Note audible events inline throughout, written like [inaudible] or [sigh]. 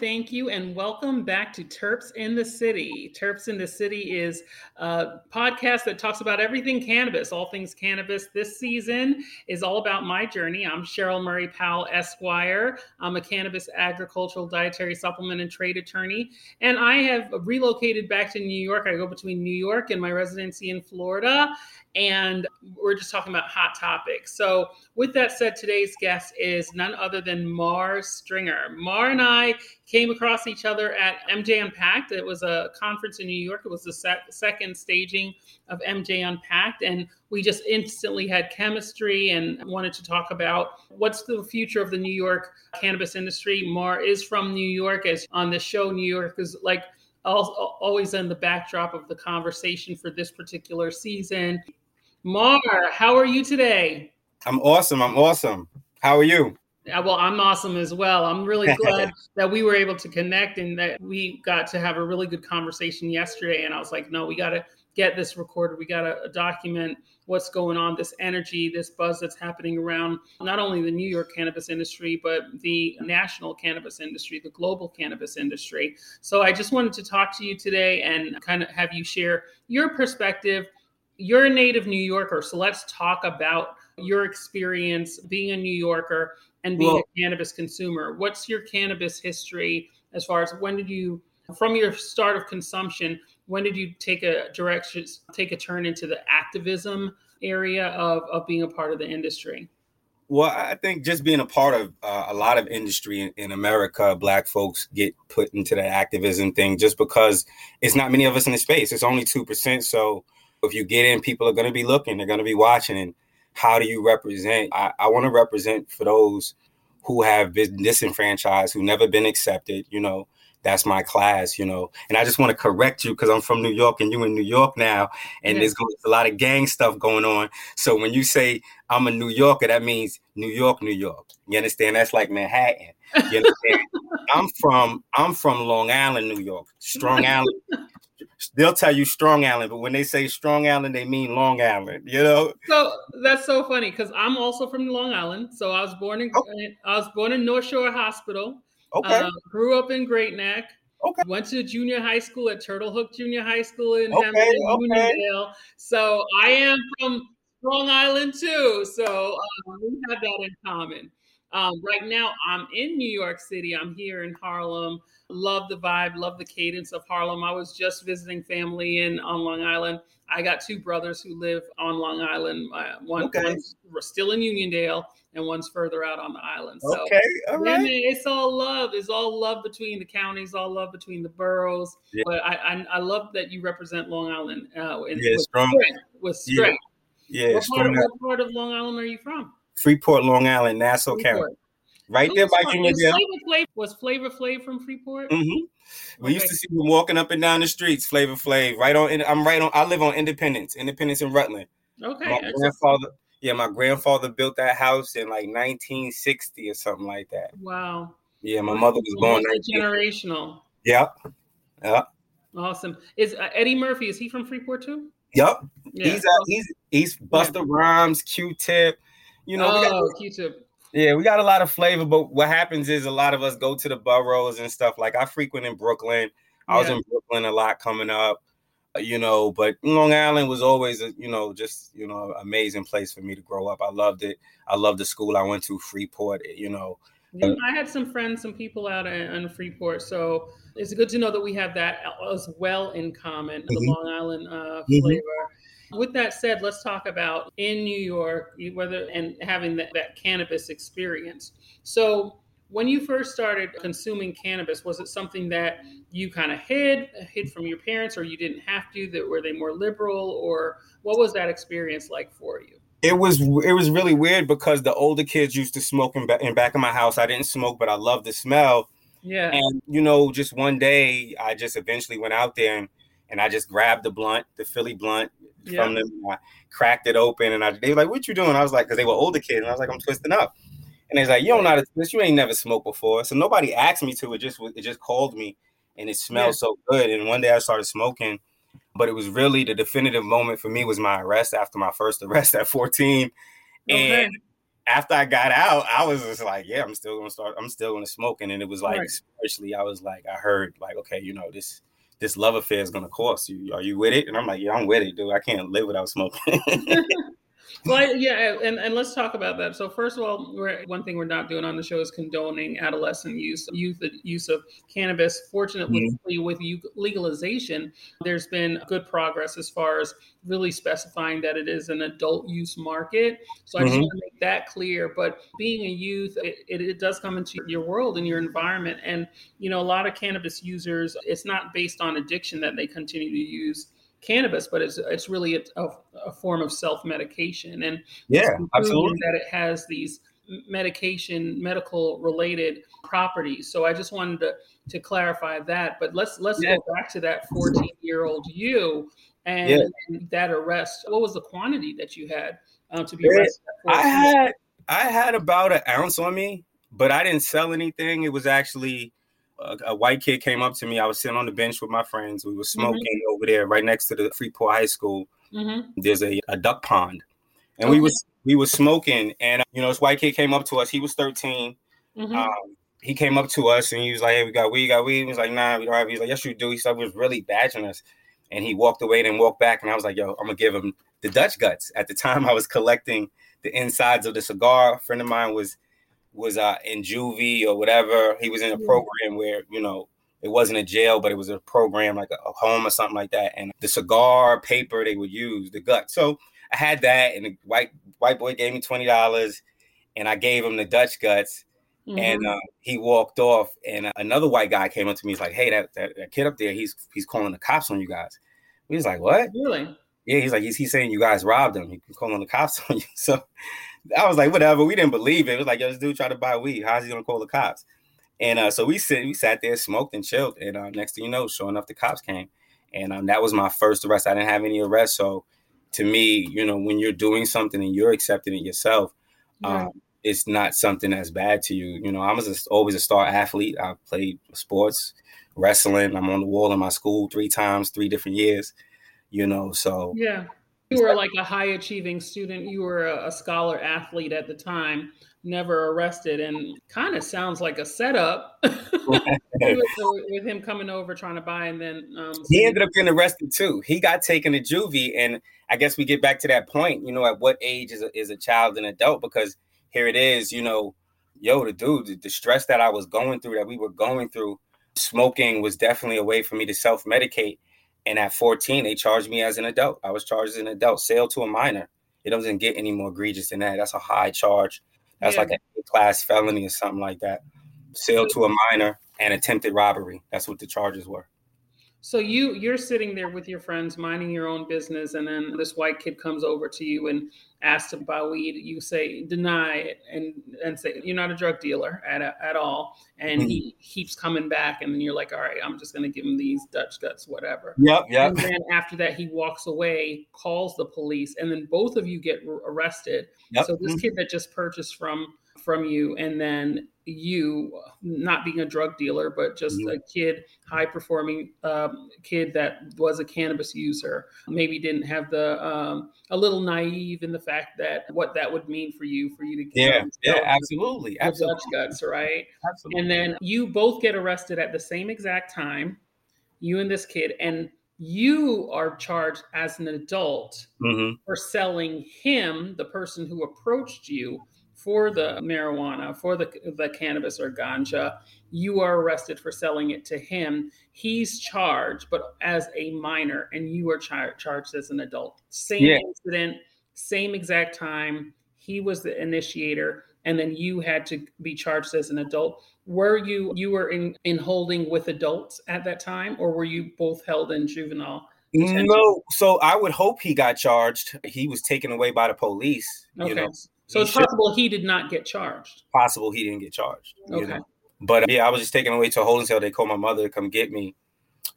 Thank you, and welcome back to Terps in the City. Terps in the City is a podcast that talks about everything cannabis, all things cannabis. This season is all about my journey. I'm Scheril Murray Powell, Esquire. I'm a cannabis agricultural dietary supplement and trade attorney, and I have relocated back to New York. I go between New York and my residency in Florida, and we're just talking about hot topics. So, with that said, today's guest is none other than Maur Stringer. Maur and I came across each other at MJ Unpacked. It was a conference in New York. It was the sec- second staging of MJ Unpacked, and we just instantly had chemistry and wanted to talk about what's the future of the New York cannabis industry. Maur is from New York, as on the show, New York is like always in the backdrop of the conversation for this particular season. Maur, how are you today? I'm awesome. I'm awesome. How are you? Yeah, well, I'm awesome as well. I'm really [laughs] glad that we were able to connect and that we got to have a really good conversation yesterday. And I was like, no, we got to get this recorded. We got to document what's going on, this energy, this buzz that's happening around not only the New York cannabis industry, but the national cannabis industry, the global cannabis industry. So I just wanted to talk to you today and kind of have you share your perspective you're a native New Yorker, so let's talk about your experience being a New Yorker and being well, a cannabis consumer. What's your cannabis history as far as when did you, from your start of consumption, when did you take a direction, take a turn into the activism area of, of being a part of the industry? Well, I think just being a part of uh, a lot of industry in, in, America, Black folks get put into that activism thing just because it's not many of us in the space. It's only 2%. So if you get in, people are going to be looking, they're going to be watching. And how do you represent? I, I want to represent for those who have been disenfranchised, who never been accepted, you know, that's my class, you know. And I just want to correct you because I'm from New York and you in New York now, and there's a lot of gang stuff going on. So when you say I'm a New Yorker, that means New York, New York. You understand? That's like Manhattan. You [laughs] understand? I'm from I'm from Long Island, New York, Strong Island, they'll tell you Strong Island, but when they say Strong Island, they mean Long Island. You know. So that's so funny because I'm also from Long Island. So I was born in okay. I was born in North Shore Hospital. Okay. Uh, grew up in Great Neck. Okay. Went to junior high school at Turtle Hook Junior High School in okay, Hamilton, okay. Uniondale. So I am from Strong Island too. So um, we have that in common. Um, right now, I'm in New York City. I'm here in Harlem. Love the vibe, love the cadence of Harlem. I was just visiting family in on Long Island. I got two brothers who live on Long Island. Uh, one, okay. One's still in Uniondale, and one's further out on the island. So, okay, all right. It's all love. It's all love between the counties, all love between the boroughs. Yeah. But I, I, I, love that you represent Long Island uh, in, yeah, with strong. strength. With strength. Yeah, yeah what, part of, what part of Long Island are you from? Freeport, Long Island, Nassau Freeport. County. Right there by. Flavor Flav was Flavor Flav from Freeport. Mm-hmm. We okay. used to see him walking up and down the streets. Flavor Flav, right on. I'm right on. I live on Independence, Independence in Rutland. Okay. My grandfather, yeah, my grandfather built that house in like 1960 or something like that. Wow. Yeah, my mother was born. Generational. Yep. Yep. Awesome. Is uh, Eddie Murphy? Is he from Freeport too? Yep. Yeah. He's uh, he's he's Busta yeah. Rhymes, Q-Tip. You know, oh, Q-Tip. Yeah, we got a lot of flavor, but what happens is a lot of us go to the boroughs and stuff. Like I frequent in Brooklyn. I yeah. was in Brooklyn a lot coming up, uh, you know, but Long Island was always a, you know, just, you know, amazing place for me to grow up. I loved it. I loved the school I went to, Freeport, you know. Yeah, I had some friends, some people out in Freeport. So it's good to know that we have that as well in common, mm-hmm. the Long Island uh, mm-hmm. With that said, let's talk about in New York, whether and having that, that cannabis experience. So, when you first started consuming cannabis, was it something that you kind of hid, hid from your parents, or you didn't have to? That were they more liberal, or what was that experience like for you? It was it was really weird because the older kids used to smoke in, in back of my house. I didn't smoke, but I loved the smell. Yeah. And you know, just one day, I just eventually went out there and and I just grabbed the blunt, the Philly blunt, yeah. from them. I cracked it open, and I they were like, "What you doing?" I was like, "Cause they were older kids," and I was like, "I'm twisting up." And they're like, "You don't know how to twist. You ain't never smoked before." So nobody asked me to. It just it just called me, and it smelled yeah. so good. And one day I started smoking, but it was really the definitive moment for me was my arrest after my first arrest at 14, okay. and after I got out, I was just like, yeah, I'm still gonna start. I'm still gonna smoke, and then it was like, right. especially, I was like, I heard like, okay, you know, this this love affair is gonna cost you. Are you with it? And I'm like, yeah, I'm with it, dude. I can't live without smoking. [laughs] well, yeah, and, and let's talk about that. So first of all, one thing we're not doing on the show is condoning adolescent use, youth use of cannabis. Fortunately, mm-hmm. with legalization, there's been good progress as far as really specifying that it is an adult use market. So I just mm-hmm. want to make that clear. But being a youth, it, it, it does come into your world and your environment. And, you know, a lot of cannabis users, it's not based on addiction that they continue to use cannabis, but it's it's really a, a form of self medication, and yeah, absolutely that it has these medication medical related properties. So I just wanted to to clarify that. But let's let's yeah. go back to that 14 year old you and, yeah. and, that arrest. What was the quantity that you had uh, to be arrested? I had I had about an ounce on me, but I didn't sell anything. It was actually a, a, white kid came up to me. I was sitting on the bench with my friends. We were mm-hmm. smoking mm-hmm. over there, right next to the Freeport High School. Mm-hmm. There's a, a, duck pond, and okay. we was we was smoking. And you know, this white kid came up to us. He was 13. Mm-hmm. Um, he came up to us and he was like, "Hey, we got weed, got weed." He was like, "Nah, we don't have." It. He's like, "Yes, you do." He said, "Was really badging us," and he walked away, then walked back, and I was like, "Yo, I'm gonna give him the Dutch guts." At the time, I was collecting the insides of the cigar. A friend of mine was was uh, in juvie or whatever. He was in a program where you know it wasn't a jail, but it was a program like a, a, home or something like that. And the cigar paper they would use, the gut. So I had that, and the white white boy gave me twenty dollars, and I gave him the Dutch guts. Mm-hmm. And uh, he walked off, and another white guy came up to me. He's like, "Hey, that, that, that kid up there, he's he's calling the cops on you guys." He was like, "What?" Really? Yeah, he's like, he's, he's saying you guys robbed him. He's calling the cops [laughs] on you. So I was like, whatever. We didn't believe it. It was like, yo, this dude tried to buy weed. How's he gonna call the cops? And uh, so we sit, we sat there, smoked and chilled. And uh, next thing you know, sure enough, the cops came. And um, that was my first arrest. I didn't have any arrests. So to me, you know, when you're doing something and you're accepting it yourself, um, it's not something that's bad to you. You know, I was a, always a star athlete. I played sports, wrestling. I'm on the wall in my school three times, three different years. You know, so yeah, you were like a high achieving student. You were a, a scholar athlete at the time, never arrested, and kind of sounds like a setup [laughs] with, with, him coming over trying to buy, and then um, he ended up getting arrested too. He got taken to juvie, and I guess we get back to that point. You know, at what age is a, is a child an adult? Because here it is. You know, yo, the dude, the, the stress that I was going through, that we were going through, smoking was definitely a way for me to self medicate and at 14, they charged me as an adult. I was charged as an adult, sale to a minor. It doesn't get any more egregious than that. That's a high charge. That's yeah. like a class felony or something like that. Sale to a minor and attempted robbery. That's what the charges were. So you you're sitting there with your friends, minding your own business, and then this white kid comes over to you and asks to buy weed. You say deny it and and say you're not a drug dealer at at all. And mm-hmm. he keeps coming back, and then you're like, all right, I'm just gonna give him these Dutch guts, whatever. Yep, yep. And then after that, he walks away, calls the police, and then both of you get arrested. Yep. So this mm-hmm. kid that just purchased from from you and then you not being a drug dealer but just mm-hmm. a kid high performing um, kid that was a cannabis user maybe didn't have the um, a little naive in the fact that what that would mean for you for you to get yeah yeah absolutely absolutely guts right absolutely and then you both get arrested at the same exact time you and this kid and you are charged as an adult mm-hmm. for selling him the person who approached you for the marijuana, for the, the cannabis or ganja, you are arrested for selling it to him. He's charged, but as a minor, and you are char- charged as an adult. Same yeah. incident, same exact time. He was the initiator, and then you had to be charged as an adult. Were you you were in in holding with adults at that time, or were you both held in juvenile? Detention? No, so I would hope he got charged. He was taken away by the police. Okay. You know? So it's possible he did not get charged. Possible he didn't get charged. Okay. Know? But uh, yeah, I was just taken away to a holding cell. They called my mother to come get me,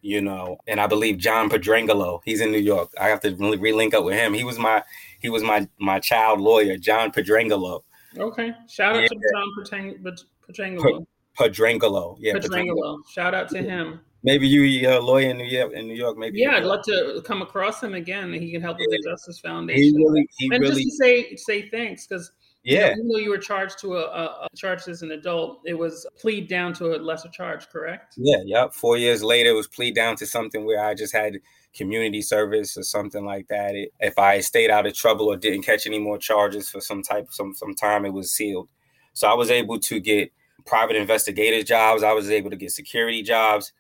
you know. And I believe John Pedrangelo, he's in New York. I have to really relink up with him. He was my he was my my child lawyer, John Pedrangelo. Okay. Shout out yeah. to John Pedrangelo. Pedrangelo. Yeah. Pedrangelo. Shout out to him. Maybe you a lawyer in New York. In New York, maybe. Yeah, I'd love to come across him again. He can help with the Justice Foundation. He really, he and really, just to say say thanks because Yeah. Even though you were charged to a, a, a charged as an adult, it was plead down to a lesser charge, correct? Yeah. Yep. Four years later, it was plead down to something where I just had community service or something like that. It, if I stayed out of trouble or didn't catch any more charges for some type some some time, it was sealed. So I was able to get private investigator jobs. I was able to get security jobs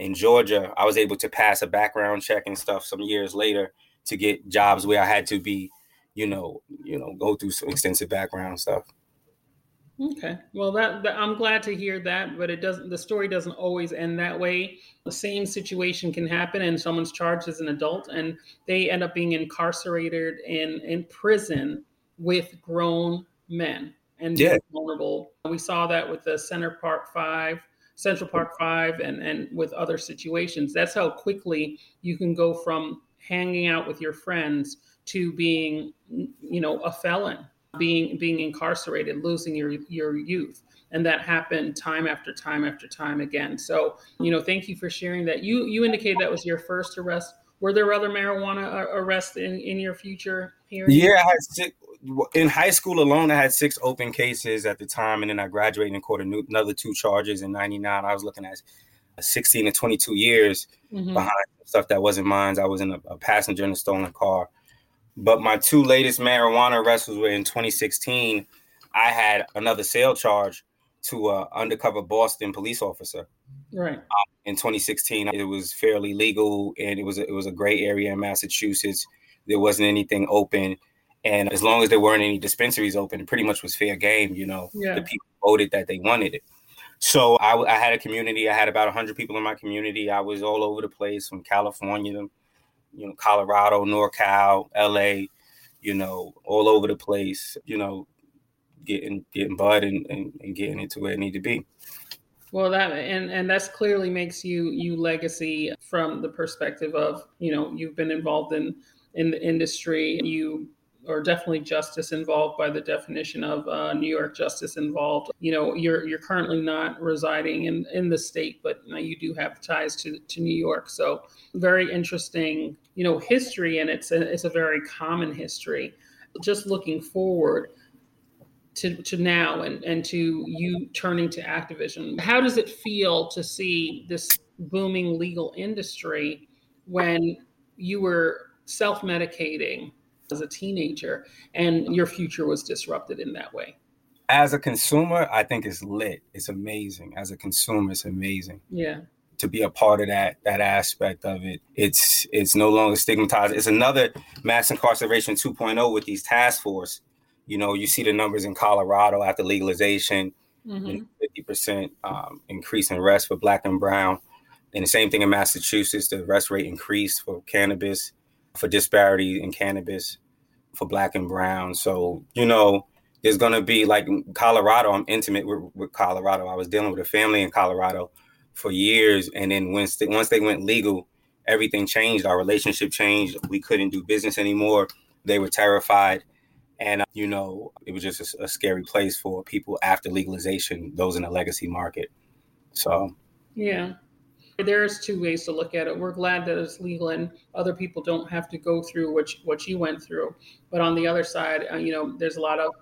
in Georgia. I was able to pass a background check and stuff some years later to get jobs where I had to be, you know, you know, go through some extensive background stuff. Okay. Well, that, that, I'm glad to hear that, but it doesn't. The story doesn't always end that way. The same situation can happen, and someone's charged as an adult, and they end up being incarcerated in in prison with grown men and yeah. vulnerable. We saw that with the Center Park Five, Central Park Five, and and with other situations. That's how quickly you can go from hanging out with your friends to being, you know, a felon being being incarcerated, losing your your youth. And that happened time after time after time again. So, you know, thank you for sharing that. You you indicated that was your first arrest. Were there other marijuana uh, arrests in, in your future here? Yeah, I had six, in high school alone. I had six open cases at the time, and then I graduated and caught another two charges in '99. I was looking at 16 to 22 years mm-hmm. behind stuff that wasn't mine. I was in a, a passenger in a stolen car. But my two latest marijuana arrests were in 2016. I had another sale charge to an undercover Boston police officer. Right. Um, in 2016, it was fairly legal, and it was a, it was a gray area in Massachusetts. There wasn't anything open, and as long as there weren't any dispensaries open, it pretty much was fair game. You know, yeah. the people voted that they wanted it. So I, I had a community. I had about 100 people in my community. I was all over the place, from California you know, Colorado, NorCal, LA, you know, all over the place, you know, getting getting bud and, and, and getting into where it need to be. Well, that and and that's clearly makes you you legacy from the perspective of you know you've been involved in in the industry. You or definitely justice involved by the definition of uh, New York justice involved. You know, you're you're currently not residing in in the state, but you do have ties to to New York. So very interesting, you know, history, and it's a, it's a very common history. Just looking forward. To, to now and, and to you turning to activism. How does it feel to see this booming legal industry when you were self medicating as a teenager and your future was disrupted in that way? As a consumer, I think it's lit. It's amazing. As a consumer, it's amazing. Yeah. To be a part of that that aspect of it, it's it's no longer stigmatized. It's another mass incarceration 2.0 with these task force. You know, you see the numbers in Colorado after legalization, mm-hmm. you know, 50% um, increase in arrest for black and brown. And the same thing in Massachusetts, the arrest rate increased for cannabis for disparity in cannabis for black and brown. So, you know, there's going to be like Colorado, I'm intimate with, with, Colorado. I was dealing with a family in Colorado for years. And then once they, once they went legal, everything changed. Our relationship changed. We couldn't do business anymore. They were terrified. And, uh, you know, it was just a, a scary place for people after legalization, those in the legacy market. So, yeah. There's two ways to look at it. We're glad that it's legal and other people don't have to go through what you, what you went through. But on the other side, uh, you know, there's a lot of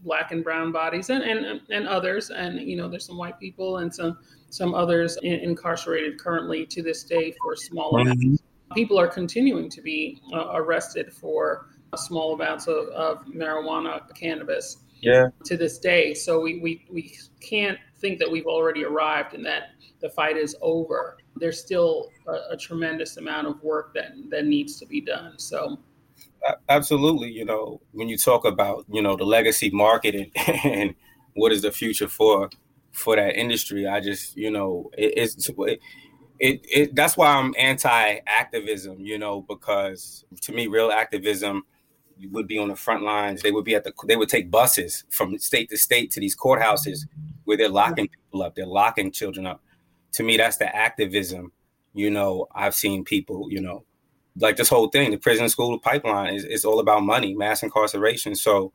black and brown bodies and, and and others, and you know, there's some white people and some some others in, incarcerated currently to this day for small mm-hmm. amounts. People are continuing to be uh, arrested for small amounts of, of marijuana, cannabis. Yeah. To this day, so we we we can't think that we've already arrived and that the fight is over. There's still a, a tremendous amount of work that that needs to be done. So absolutely you know when you talk about you know the legacy market and, [laughs] and what is the future for for that industry i just you know it, it's it, it, it that's why i'm anti-activism you know because to me real activism would be on the front lines they would be at the they would take buses from state to state to these courthouses where they're locking people up they're locking children up to me, that's the activism. You know, I've seen people, you know, like this whole thing, the prison school pipeline is it's all about money, mass incarceration. So,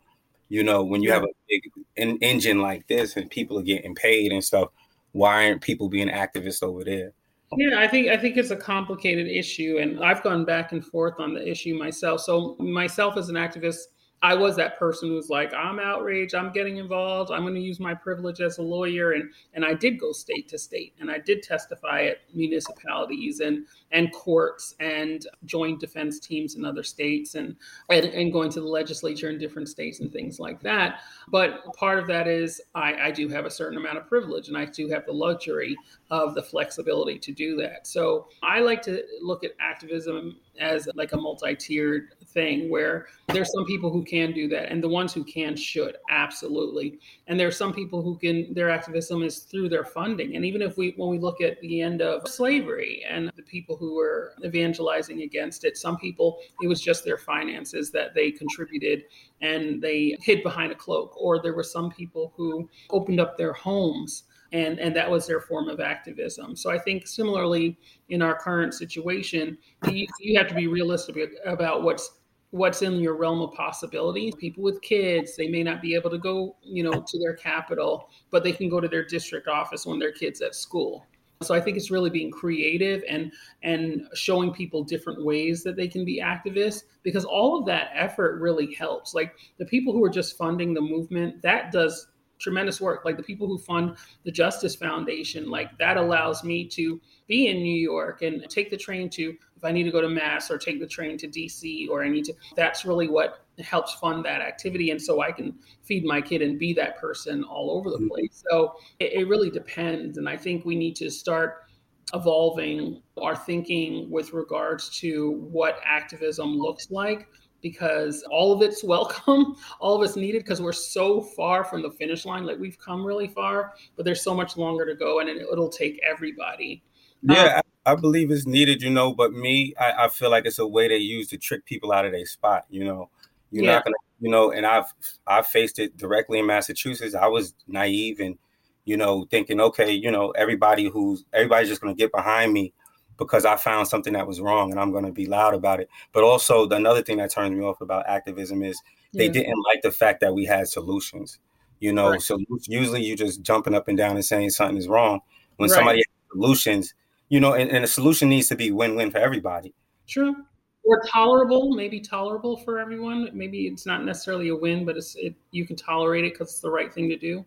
you know, when you yeah. have a big in, engine like this and people are getting paid and stuff, why aren't people being activists over there? Yeah, I think I think it's a complicated issue, and I've gone back and forth on the issue myself. So myself as an activist, I was that person who was like, I'm outraged, I'm getting involved, I'm going to use my privilege as a lawyer. And, and I did go state to state and I did testify at municipalities and, and courts and joined defense teams in other states and, and, and going to the legislature in different states and things like that. But part of that is I, I do have a certain amount of privilege and I do have the luxury of the flexibility to do that. So I like to look at activism as like a multi-tiered thing where there's some people who can do that and the ones who can should absolutely and there's some people who can their activism is through their funding and even if we when we look at the end of slavery and the people who were evangelizing against it some people it was just their finances that they contributed and they hid behind a cloak or there were some people who opened up their homes and and that was their form of activism. So I think similarly in our current situation, you, you have to be realistic about what's what's in your realm of possibility. People with kids, they may not be able to go, you know, to their capital, but they can go to their district office when their kids at school. So I think it's really being creative and and showing people different ways that they can be activists because all of that effort really helps. Like the people who are just funding the movement, that does tremendous work. Like the people who fund the Justice Foundation, like that allows me to be in New York and take the train to if I need to go to Mass or take the train to DC or I need to. That's really what helps fund that activity, and so I can feed my kid and be that person all over the mm-hmm. place. So it, it really depends, and I think we need to start evolving our thinking with regards to what activism looks like because all of it's [laughs] welcome, all of it's needed because we're so far from the finish line. Like we've come really far, but there's so much longer to go, and it, will take everybody. Yeah, um, I, I, believe it's needed, you know. But me, I, I, feel like it's a way they use to trick people out of their spot. You know, you're yeah. not gonna, you know. And I've I've faced it directly in Massachusetts. I was naive and you know thinking, okay, you know, everybody who's everybody's just gonna get behind me because I found something that was wrong and I'm to be loud about it. But also, the, another thing that turns me off about activism is they yeah. didn't like the fact that we had solutions. You know, right. so usually you just jumping up and down and saying something is wrong. When right. somebody has solutions, you know, and, and a solution needs to be win-win for everybody. True. Or tolerable, maybe tolerable for everyone. Maybe it's not necessarily a win, but it's it, you can tolerate it because it's the right thing to do.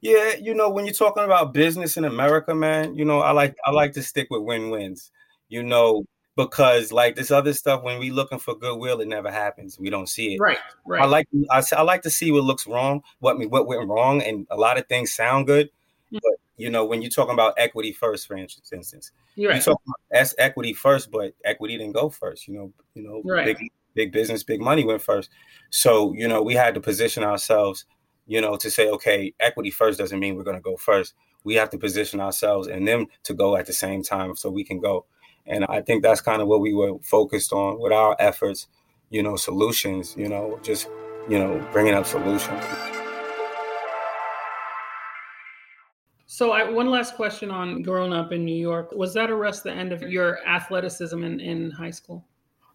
Yeah, you know, when you're talking about business in America, man, you know, I like I like to stick with win-wins. You know, because like this other stuff, when we looking for goodwill, it never happens. We don't see it. Right. Right. I like I, I like to see what looks wrong, what what went wrong, and a lot of things sound good. Mm-hmm. But you know, when you're talking about equity first, for instance, you're right. you talk about equity first, but equity didn't go first. You know, you know, right. big big business, big money went first. So you know, we had to position ourselves you know, to say, okay, equity first doesn't mean we're going to go first. We have to position ourselves and them to go at the same time so we can go. And I think that's kind of what we were focused on with our efforts, you know, solutions, you know, just, you know, bringing up solutions. So, I, one last question on growing up in New York. Was that arrest the end of your athleticism in, in high school?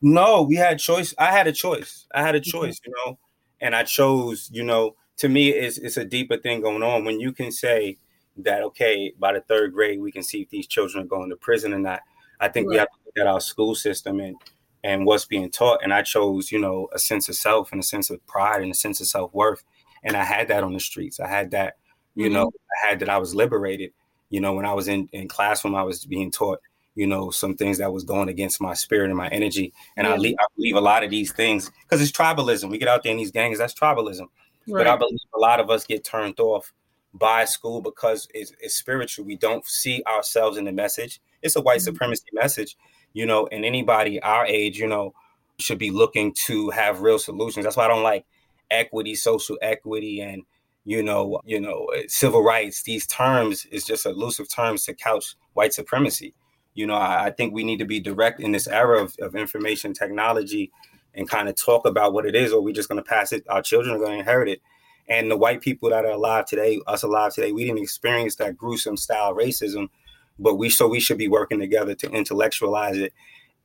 No, we had choice. I had a choice. I had a choice, mm-hmm. you know, and I chose, you know, to me it's, it's a deeper thing going on when you can say that okay by the third grade we can see if these children are going to prison or not i think right. we have to look at our school system and and what's being taught and i chose you know a sense of self and a sense of pride and a sense of self-worth and i had that on the streets i had that you mm-hmm. know i had that i was liberated you know when i was in in classroom i was being taught you know some things that was going against my spirit and my energy and I, le- I believe a lot of these things because it's tribalism we get out there in these gangs that's tribalism Right. But I believe a lot of us get turned off by school because it's, it's, spiritual. We don't see ourselves in the message. It's a white mm-hmm. supremacy message, you know, and anybody our age, you know, should be looking to have real solutions. That's why I don't like equity, social equity, and you know, you know, eh, civil rights. These terms is just elusive terms to couch white supremacy. You know, I, I think we need to be direct in this era of, of information technology and kind of talk about what it is, or we're just going to pass it. Our children are going to inherit it. And the white people that are alive today, us alive today, we didn't experience that gruesome style racism, but we so we should be working together to intellectualize it.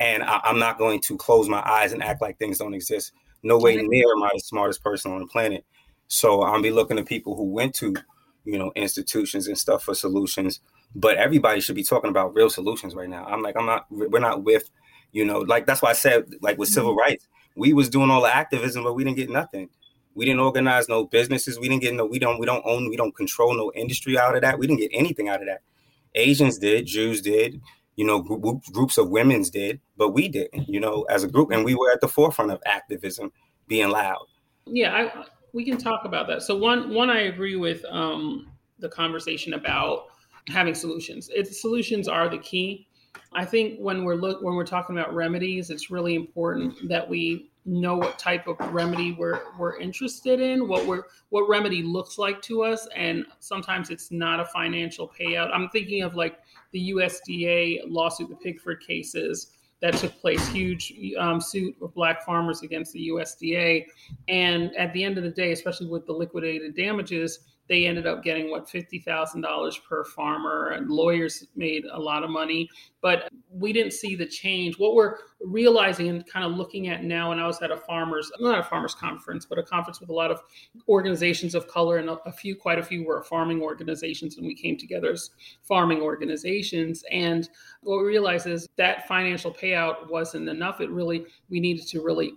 And I, am not going to close my eyes and act like things don't exist. No way near am I the smartest person on the planet. So I'll be looking to people who went to, you know, institutions and stuff for solutions. But everybody should be talking about real solutions right now. I'm like, I'm not. We're not with, you know, like that's why I said, like with civil mm-hmm. rights we was doing all the activism, but we didn't get nothing. We didn't organize no businesses. We didn't get no. We don't. We don't own. We don't control no industry out of that. We didn't get anything out of that. Asians did. Jews did. You know, group, groups of women's did, but we didn't. You know, as a group, and we were at the forefront of activism, being loud. Yeah, I, we can talk about that. So one, one, I agree with um, the conversation about having solutions. Solutions are the key. I think when we're look when we're talking about remedies, it's really important that we know what type of remedy we're we're interested in, what we're what remedy looks like to us, and sometimes it's not a financial payout. I'm thinking of like the USDA lawsuit, the Pigford cases that took place, huge um, suit of black farmers against the USDA, and at the end of the day, especially with the liquidated damages, they ended up getting what $50,000 per farmer and lawyers made a lot of money but we didn't see the change. What we're realizing and kind of looking at now and I was at a farmers not a farmers conference but a conference with a lot of organizations of color and a, few quite a few were farming organizations and we came together as farming organizations. And what we realized is that financial payout wasn't enough. It really we needed to really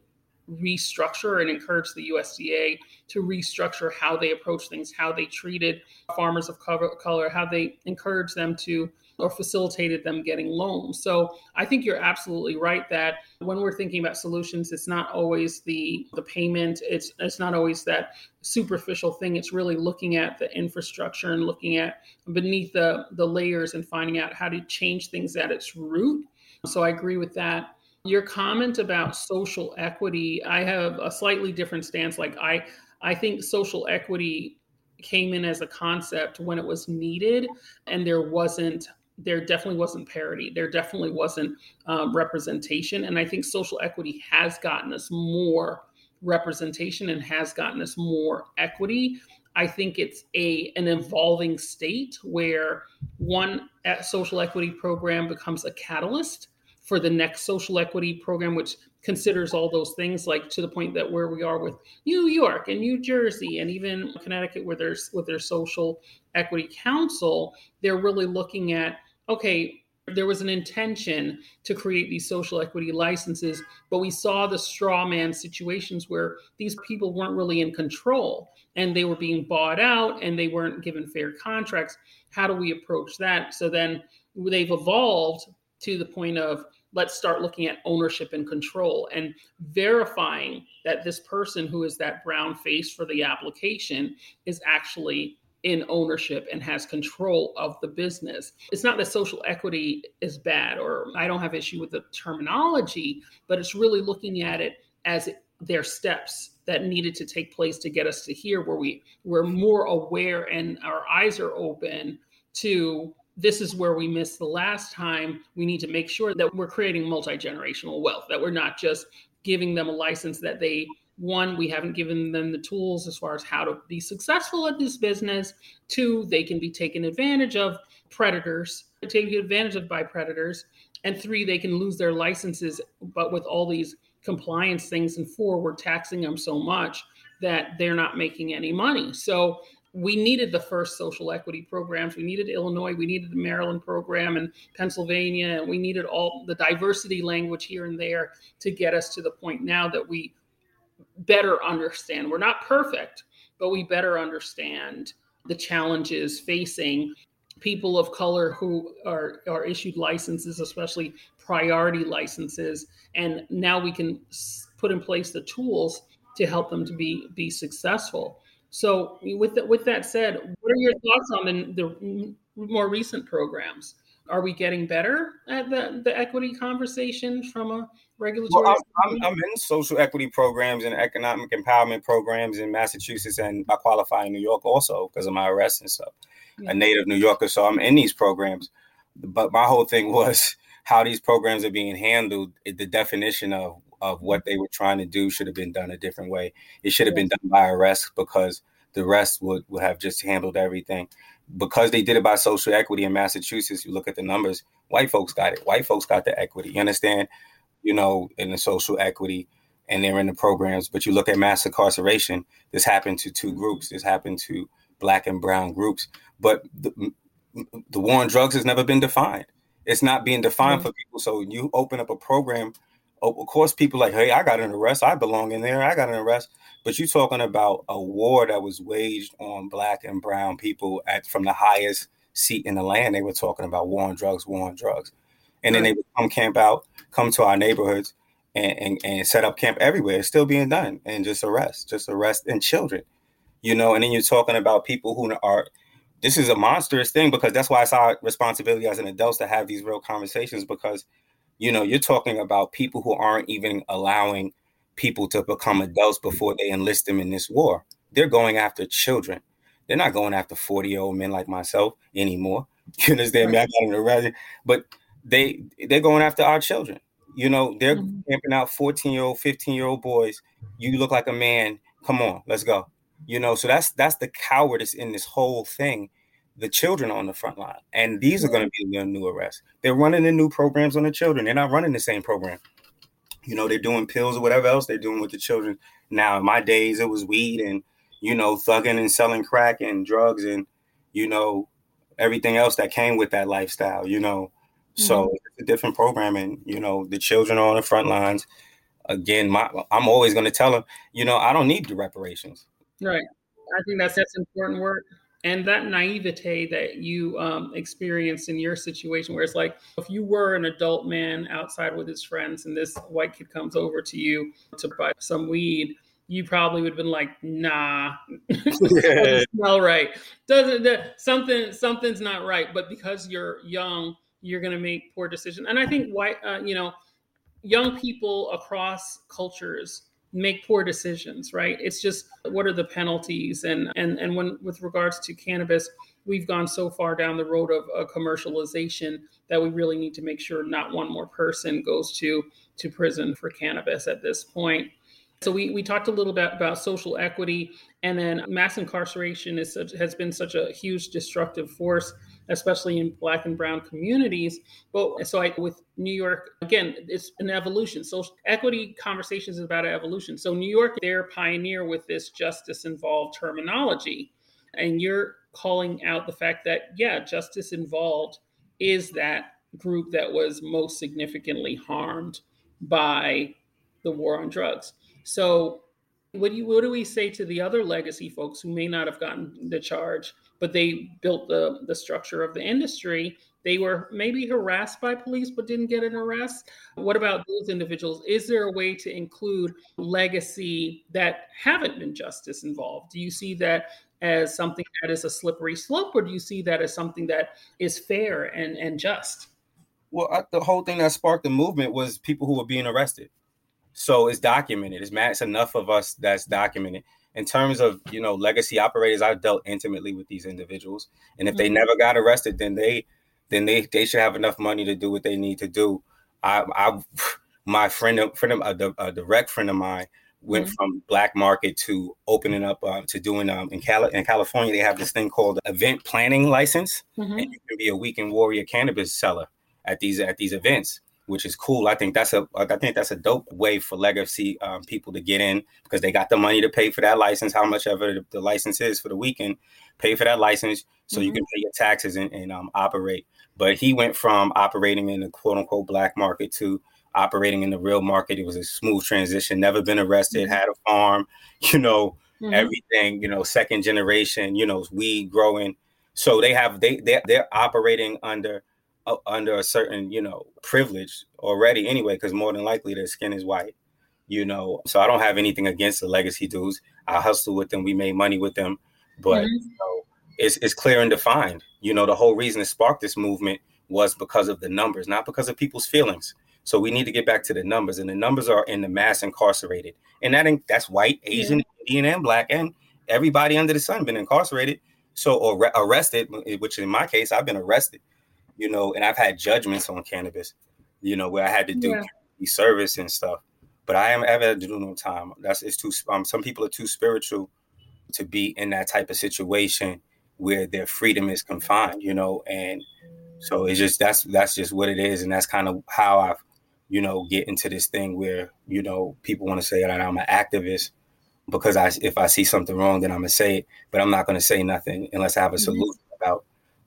restructure and encourage the USDA to restructure how they approach things, how they treated farmers of color, how they encourage them to or facilitated them getting loans. So I think you're absolutely right that when we're thinking about solutions, it's not always the the payment. It's it's not always that superficial thing. It's really looking at the infrastructure and looking at beneath the the layers and finding out how to change things at its root. So I agree with that. Your comment about social equity, I have a slightly different stance. Like I, I think social equity came in as a concept when it was needed, and there wasn't there definitely wasn't parity. There definitely wasn't um, representation. And I think social equity has gotten us more representation and has gotten us more equity. I think it's a an evolving state where one social equity program becomes a catalyst for the next social equity program, which considers all those things, like to the point that where we are with New York and New Jersey and even Connecticut, where there's with their social equity council, they're really looking at okay. There was an intention to create these social equity licenses, but we saw the straw man situations where these people weren't really in control and they were being bought out and they weren't given fair contracts. How do we approach that? So then they've evolved to the point of let's start looking at ownership and control and verifying that this person who is that brown face for the application is actually in ownership and has control of the business. It's not that social equity is bad or I don't have issue with the terminology, but it's really looking at it as their steps that needed to take place to get us to here where we we're more aware and our eyes are open to this is where we missed the last time. We need to make sure that we're creating multi generational wealth, that we're not just giving them a license that they, one, we haven't given them the tools as far as how to be successful at this business. Two, they can be taken advantage of predators, taken advantage of by predators. And three, they can lose their licenses, but with all these compliance things. And four, we're taxing them so much that they're not making any money. So we needed the first social equity programs. We needed Illinois, we needed the Maryland program and Pennsylvania, and we needed all the diversity language here and there to get us to the point now that we better understand. We're not perfect, but we better understand the challenges facing people of color who are, are issued licenses, especially priority licenses. And now we can put in place the tools to help them to be, be successful. So, with that, with that said, what are your thoughts on the, the more recent programs? Are we getting better at the, the equity conversation from a regulatory? Well, I'm, I'm, in social equity programs and economic empowerment programs in Massachusetts, and I qualify in New York also because of my arrest and stuff. Yeah. A native New Yorker, so I'm in these programs. But my whole thing was [laughs] how these programs are being handled. The definition of of what they were trying to do should have been done a different way. It should have been done by arrest because the rest would, would have just handled everything. Because they did it by social equity in Massachusetts, you look at the numbers, white folks got it. White folks got the equity. You understand? You know, in the social equity and they're in the programs. But you look at mass incarceration, this happened to two groups. This happened to black and brown groups. But the, the war on drugs has never been defined. It's not being defined mm-hmm. for people. So you open up a program of course, people like, hey, I got an arrest. I belong in there. I got an arrest. But you're talking about a war that was waged on black and brown people at from the highest seat in the land. They were talking about war on drugs, war on drugs. And right. then they would come camp out, come to our neighborhoods and, and, and set up camp everywhere. It's still being done. And just arrest, just arrest and children. You know, and then you're talking about people who are this is a monstrous thing because that's why it's our responsibility as an adults to have these real conversations because you know you're talking about people who aren't even allowing people to become adults before they enlist them in this war. They're going after children. They're not going after 40 year old men like myself anymore. [laughs] You understand me? I got an arrest but they they're going after our children. You know they're mm-hmm. camping out 14 year old 15 year old boys. You look like a man. Come on let's go. You know so that's that's the cowardice in this whole thing the children on the front line and these are going to be the new arrests. They're running the new programs on the children. They're not running the same program. You know they're doing pills or whatever else they're doing with the children. Now in my days it was weed and you know thugging and selling crack and drugs and you know everything else that came with that lifestyle you know? Mm-hmm. so it's a different program and you know the children are on the front lines. Again my i'm always going to tell them you know i don't need the reparations. Right. I think that's that's important work. And that naivete that you um, experienced in your situation, where it's like if you were an adult man outside with his friends and this white kid comes over to you to buy some weed, you probably would have been like, "Nah, doesn't [laughs] smell right. Doesn't that, something something's not right?" But because you're young, you're going to make poor decisions. And I think white, uh, you know, young people across cultures make poor decisions right? It's just what are the penalties? And and and when with regards to cannabis we've gone so far down the road of commercialization that we really need to make sure not one more person goes to to prison for cannabis at this point. So we, we talked a little bit about social equity and then mass incarceration is such, has been such a huge destructive force especially in black and brown communities. But so I, with New York, again, it's an evolution. So equity conversations is about evolution. So New York, they're pioneer with this justice involved terminology. And you're calling out the fact that, yeah, justice involved is that group that was most significantly harmed by the war on drugs. So what do you what do we say to the other legacy folks who may not have gotten the charge but they built the the structure of the industry. They were maybe harassed by police but didn't get an arrest. What about those individuals? Is there a way to include legacy that haven't been justice involved? Do you see that as something that is a slippery slope or do you see that as something that is fair and and just? Well I, the whole thing that sparked the movement was people who were being arrested. So it's documented. It's, it's enough of us that's documented in terms of you know legacy operators, I've dealt intimately with these individuals, and if mm-hmm. they never got arrested, then they then they they should have enough money to do what they need to do. I, I my friend friend of, a, a direct friend of mine went mm-hmm. from black market to opening up uh, to doing um, in, Cali- in California they have this thing called event planning license mm-hmm. and you can be a weekend warrior cannabis seller at these at these events which is cool. I think that's a I think that's a dope way for legacy um, people to get in because they got the money to pay for that license, how much ever the, the license is for the weekend, pay for that license so mm-hmm. you can pay your taxes and, and um, operate. But he went from operating in the quote unquote black market to operating in the real market. It was a smooth transition. Never been arrested. Mm-hmm. Had a farm. [laughs] You know mm-hmm. everything. You know second generation. You know weed growing. So they have they they they're operating under under a certain you know privilege already anyway because more than likely their skin is white you know? So i don't have anything against the legacy dudes. I hustle with them we made money with them but mm-hmm. you know, it's, it's clear and defined. You know the whole reason to spark this movement was because of the numbers not because of people's feelings. So we need to get back to the numbers and the numbers are in the mass incarcerated. And that that's white asian yeah. indian and black and everybody under the sun been incarcerated. So or arrested which in my case i've been arrested you know, and I've had judgments on cannabis, you know, where I had to do yeah. service and stuff. But I am ever to do no time. That's it's too. Um, some people are too spiritual to be in that type of situation where their freedom is confined, you know, and so it's just that's that's just what it is, and that's kind of how I've, you know, get into this thing where you know people want to say that I'm an activist because I if I see something wrong, then I'm gonna say it, but I'm not gonna say nothing unless I have a mm-hmm. solution mm-hmm. about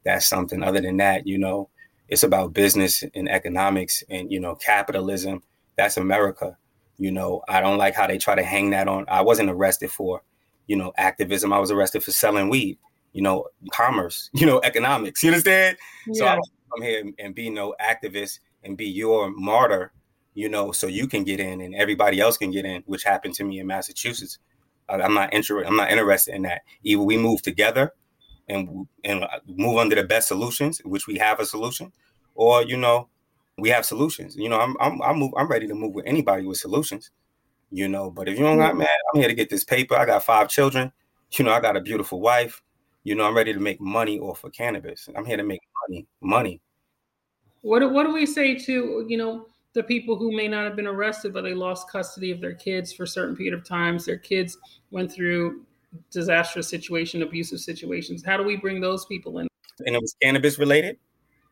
that's something. Other than that, you know, it's about business and economics and you know capitalism. That's America. You know, I don't like how they try to hang that on. I wasn't arrested for, you know, activism. I was arrested for selling weed, you know, commerce, [laughs] you know, economics. You understand? Yeah. So I don't come here and be no activist and be your martyr, you know, so you can get in and everybody else can get in, which happened to me in Massachusetts. I'm not interested. I'm not interested in that. Either we move together and and uh, move under the best solutions, which we have a solution, or you know, we have solutions. You know, I'm I'm I'm, move, I'm ready to move with anybody with solutions. You know, but if you don't got mm-hmm. mad, I'm here to get this paper. I got five children. You know, I got a beautiful wife. You know, I'm ready to make money off of cannabis. I'm here to make money, money. What what do we say to you know the people who may not have been arrested, but they lost custody of their kids for a certain period of times? Their kids went through disastrous situation, abusive situations. How do we bring those people in? And it was cannabis related.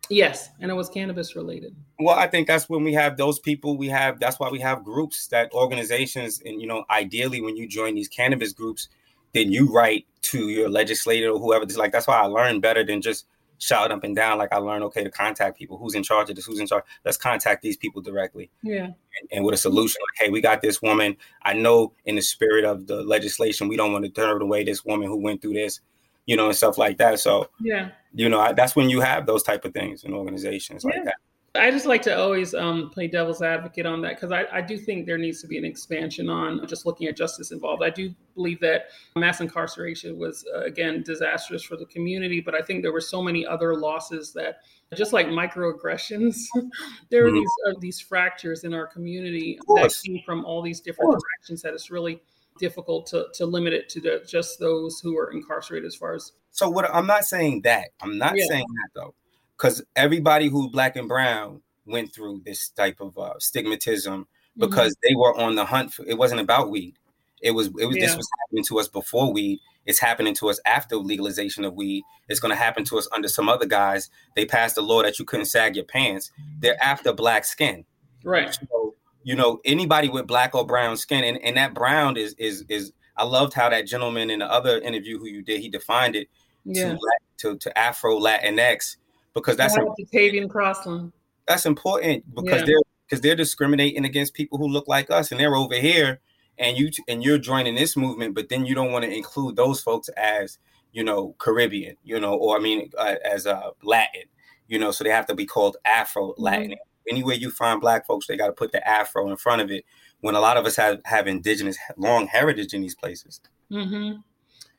Yes, and it was cannabis related. Well, I think that's when we have those people. We have that's why we have groups that organizations, and you know, ideally, when you join these cannabis groups, then you write to your legislator or whoever. It's like that's why I learned better than just shout up and down. Like I learned, okay, to contact people. Who's in charge of this? Who's in charge? Let's contact these people directly. Yeah. And, and with a solution, like, hey, we got this woman. I know in the spirit of the legislation, we don't want to turn away this woman who went through this you know, and stuff like that. So, yeah, you know, I, that's when you have those type of things in organizations yeah. like that. I just like to always um, play devil's advocate on that because I, I, do think there needs to be an expansion on just looking at justice involved. I do believe that mass incarceration was, uh, again, disastrous for the community, but I think there were so many other losses that, just like microaggressions, [laughs] there mm-hmm. are these, uh, these fractures in our community that came from all these different directions that it's really difficult to, to limit it to the, just those who are incarcerated as far as so what i'm not saying that i'm not yeah. saying that though because everybody who's black and brown went through this type of uh, stigmatism mm-hmm. because they were on the hunt for it wasn't about weed. It was it was yeah. this was happening to us before weed. It's happening to us after legalization of weed. It's going to happen to us under some other guys. They passed a law that you couldn't sag your pants. They're after black skin. Right. So you know anybody with black or brown skin and, and that brown is is is i loved how that gentleman in the other interview who you did he defined it yeah. to, to to afro latinx because that's Tavian Crossland. That's important because yeah. they're because they're discriminating against people who look like us and they're over here and you and you're joining this movement but then you don't want to include those folks as you know caribbean you know or i mean uh, as uh latin you know so they have to be called afro latin mm-hmm anywhere you find black folks, they got to put the afro in front of it. When a lot of us have have indigenous long heritage in these places. Mm-hmm.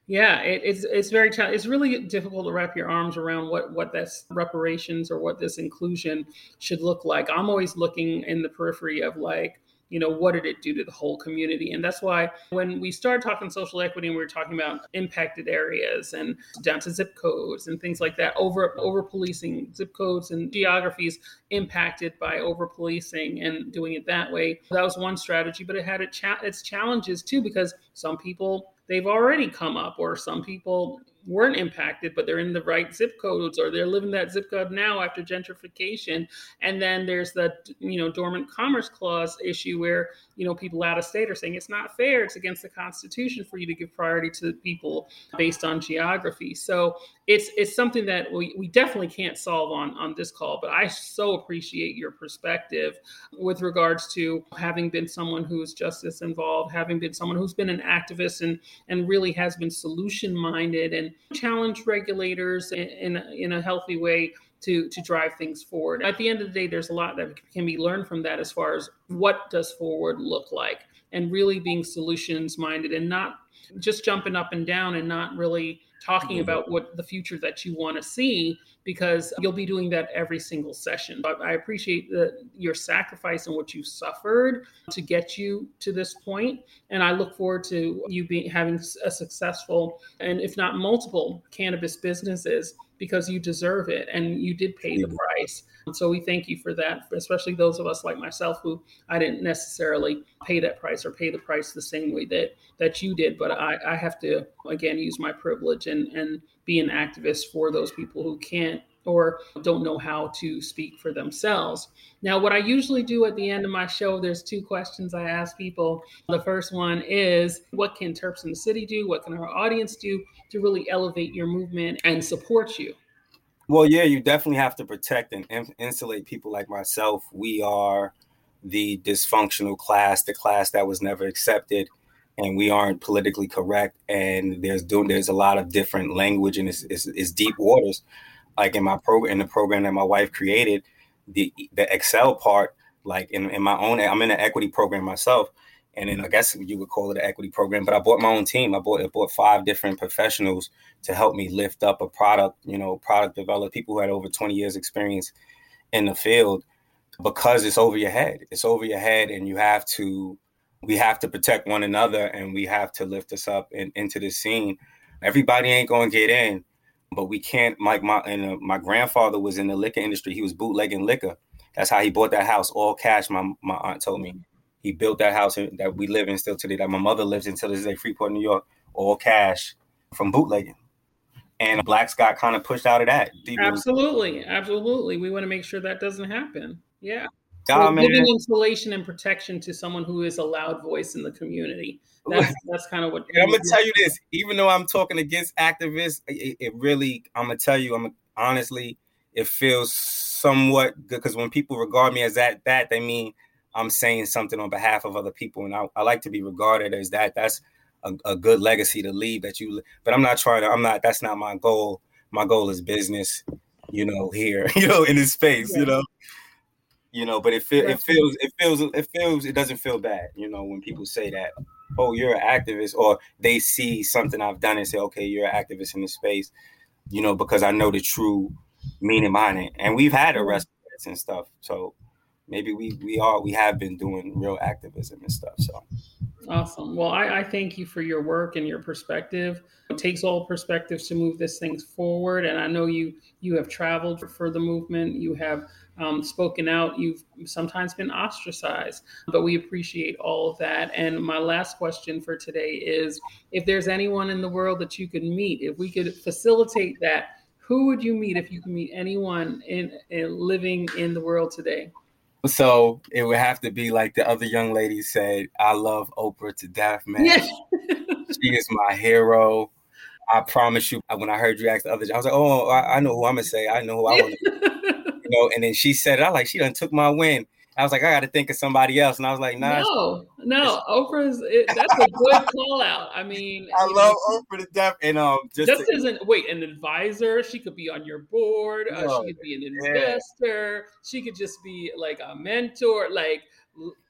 Yeah, it, it's it's very it's really difficult to wrap your arms around what what this reparations or what this inclusion should look like. I'm always looking in the periphery of like you know what did it do to the whole community and that's why when we started talking social equity and we were talking about impacted areas and down to zip codes and things like that over over policing zip codes and geographies impacted by over policing and doing it that way that was one strategy but it had its challenges too because some people they've already come up or some people weren't impacted, but they're in the right zip codes or they're living that zip code now after gentrification. And then there's the you know dormant commerce clause issue where you know people out of state are saying it's not fair, it's against the Constitution for you to give priority to people based on geography. So it's it's something that we, we definitely can't solve on on this call. But I so appreciate your perspective with regards to having been someone who's justice involved, having been someone who's been an activist and and really has been solution minded and challenge regulators in, in, in a healthy way to to drive things forward. At the end of the day, there's a lot that can be learned from that as far as what does forward look like, and really being solutions minded and not just jumping up and down and not really talking mm-hmm. about what the future that you want to see because you'll be doing that every single session. But I appreciate the, your sacrifice and what you suffered to get you to this point, and I look forward to you being having a successful and if not multiple cannabis businesses because you deserve it and you did pay the price. So we thank you for that, especially those of us like myself who I didn't necessarily pay that price or pay the price the same way that that you did. But I, I have to again use my privilege and and be an activist for those people who can't or don't know how to speak for themselves. Now, what I usually do at the end of my show, there's two questions I ask people. The first one is what can Terps in the City do? What can our audience do to really elevate your movement and support you? Well, yeah, you definitely have to protect and insulate people like myself. We are the dysfunctional class, the class that was never accepted, and we aren't politically correct. And there's doing there's a lot of different language and it's, it's, it's deep waters. Like in my program, in the program that my wife created, the the Excel part, like in, in my own, I'm in an equity program myself, and then I guess you would call it an equity program. But I bought my own team. I bought I bought five different professionals to help me lift up a product. You know, product develop people who had over 20 years experience in the field because it's over your head. It's over your head, and you have to. We have to protect one another, and we have to lift us up in, into the scene. Everybody ain't to get in, but we can't. Like my and uh, my grandfather was in the liquor industry. He was bootlegging liquor. That's how he bought that house, all cash. My my aunt told me he built that house that we live in still today. That my mother lives in till this day, Freeport, New York, all cash from bootlegging and blacks got kind of pushed out of that. Absolutely, absolutely. We want to make sure that doesn't happen. Yeah. Giving insulation and protection to someone who is a loud voice in the community. That's that's kind of what. I'm gonna tell you this. Even though I'm talking against activists, it, it really, I'm gonna tell you, I'm honestly, it feels somewhat good because when people regard me as that, that they mean I'm saying something on behalf of other people, and I, I like to be regarded as that. That's a, a good legacy to leave. That you, but I'm not trying to. I'm not. That's not my goal. My goal is business. You know, here, [laughs] you know, in this space, yeah. you know you know but it, feel, it feels it feels it feels it doesn't feel bad you know when people say that oh you're an activist or they see something i've done and say okay you're an activist in this space you know because i know the true meaning behind it and we've had mm-hmm. arrests and stuff so maybe we we are we have been doing real activism and stuff so Awesome. Well, I, I, thank you for your work and your perspective. It takes all perspectives to move this things forward. And I know you you have traveled for the movement. You have um, spoken out. You've sometimes been ostracized, but we appreciate all of that. And my last question for today is: If there's anyone in the world that you could meet, if we could facilitate that, who would you meet if you could meet anyone in, in living in the world today? So it would have to be like the other young lady said, I love Oprah to death, man. She is my hero. I promise you, when I heard you ask the other, I was like, oh, I, I know who I'm gonna say. I know who I want to [laughs] You know, and then she said it. I like, she done took my win. I was like, I got to think of somebody else, and I was like, Nah. No, no, Oprah's. It, that's a good call out. I mean, I love know, Oprah to death, and um, just, just to, isn't wait an advisor. She could be on your board. Uh, she could be an investor. Yeah. She could just be like a mentor. Like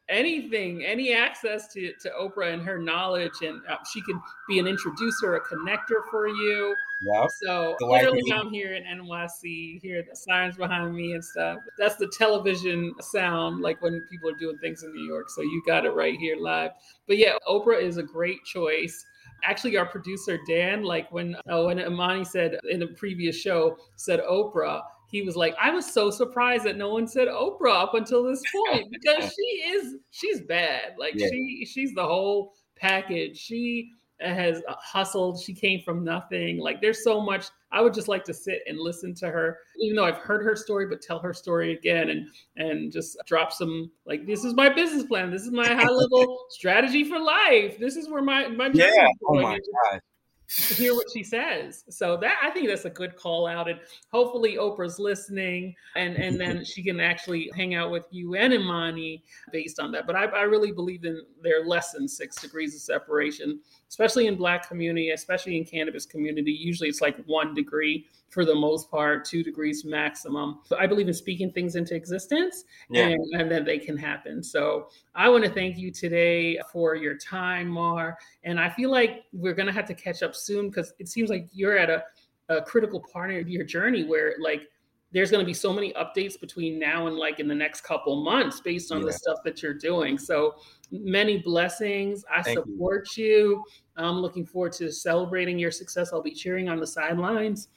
anything, any access to, to Oprah and her knowledge, and uh, she could be an introducer, a connector for you. Yeah. So literally, I'm here in NYC, hear the sirens behind me and stuff. That's the television sound, like when people are doing things in New York. So you got it right here live. But yeah, Oprah is a great choice. Actually, our producer Dan, like when oh, when Imani said in a previous show, said Oprah he was like, I was so surprised that no one said Oprah up until this point [laughs] because she is she's bad. Like yeah. she she's the whole package. She has hustled. She came from nothing. Like there's so much. I would just like to sit and listen to her, even though I've heard her story, but tell her story again and and just drop some like this is my business plan. This is my high level [laughs] strategy for life. This is where my my yeah. Oh my god hear what she says. So that I think that's a good call out, and hopefully Oprah's listening, and and then [laughs] she can actually hang out with you and Imani based on that. But I, I really believe in their less than six degrees of separation, especially in Black community, especially in cannabis community. Usually it's like one degree for the most part, two degrees maximum. But I believe in speaking things into existence yeah. and, and then they can happen. So I want to thank you today for your time, Maur. And I feel like we're going to have to catch up soon because it seems like you're at a, a critical part of your journey where like there's going to be so many updates between now and like in the next couple months based on yeah. the stuff that you're doing. So many blessings. I Thank support you. you. I'm looking forward to celebrating your success. I'll be cheering on the sidelines.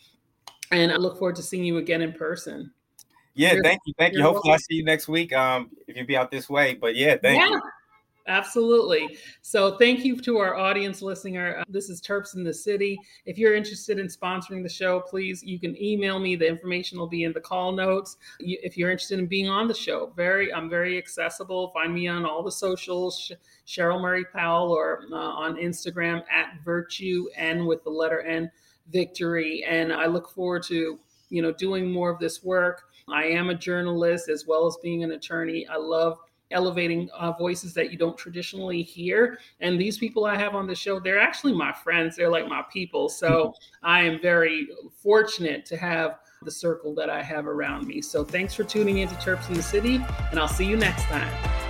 And I look forward to seeing you again in person. Yeah, you're, thank you. Thank you. Hopefully, welcome. I see you next week. Um, if you be out this way. But yeah, thank yeah. you. Absolutely. So, thank you to our audience listening. Uh, this is Terps in the City. If you're interested in sponsoring the show, please, you can email me. The information will be in the call notes. If you're interested in being on the show, very, I'm very accessible. Find me on all the socials, Scheril Murray Powell, or uh, on Instagram at Virtue N with the letter N victory. And I look forward to, you know, doing more of this work. I am a journalist as well as being an attorney. I love elevating uh, voices that you don't traditionally hear. And these people I have on the show, they're actually my friends. They're like my people. So I am very fortunate to have the circle that I have around me. So thanks for tuning into Terps in the City, and I'll see you next time.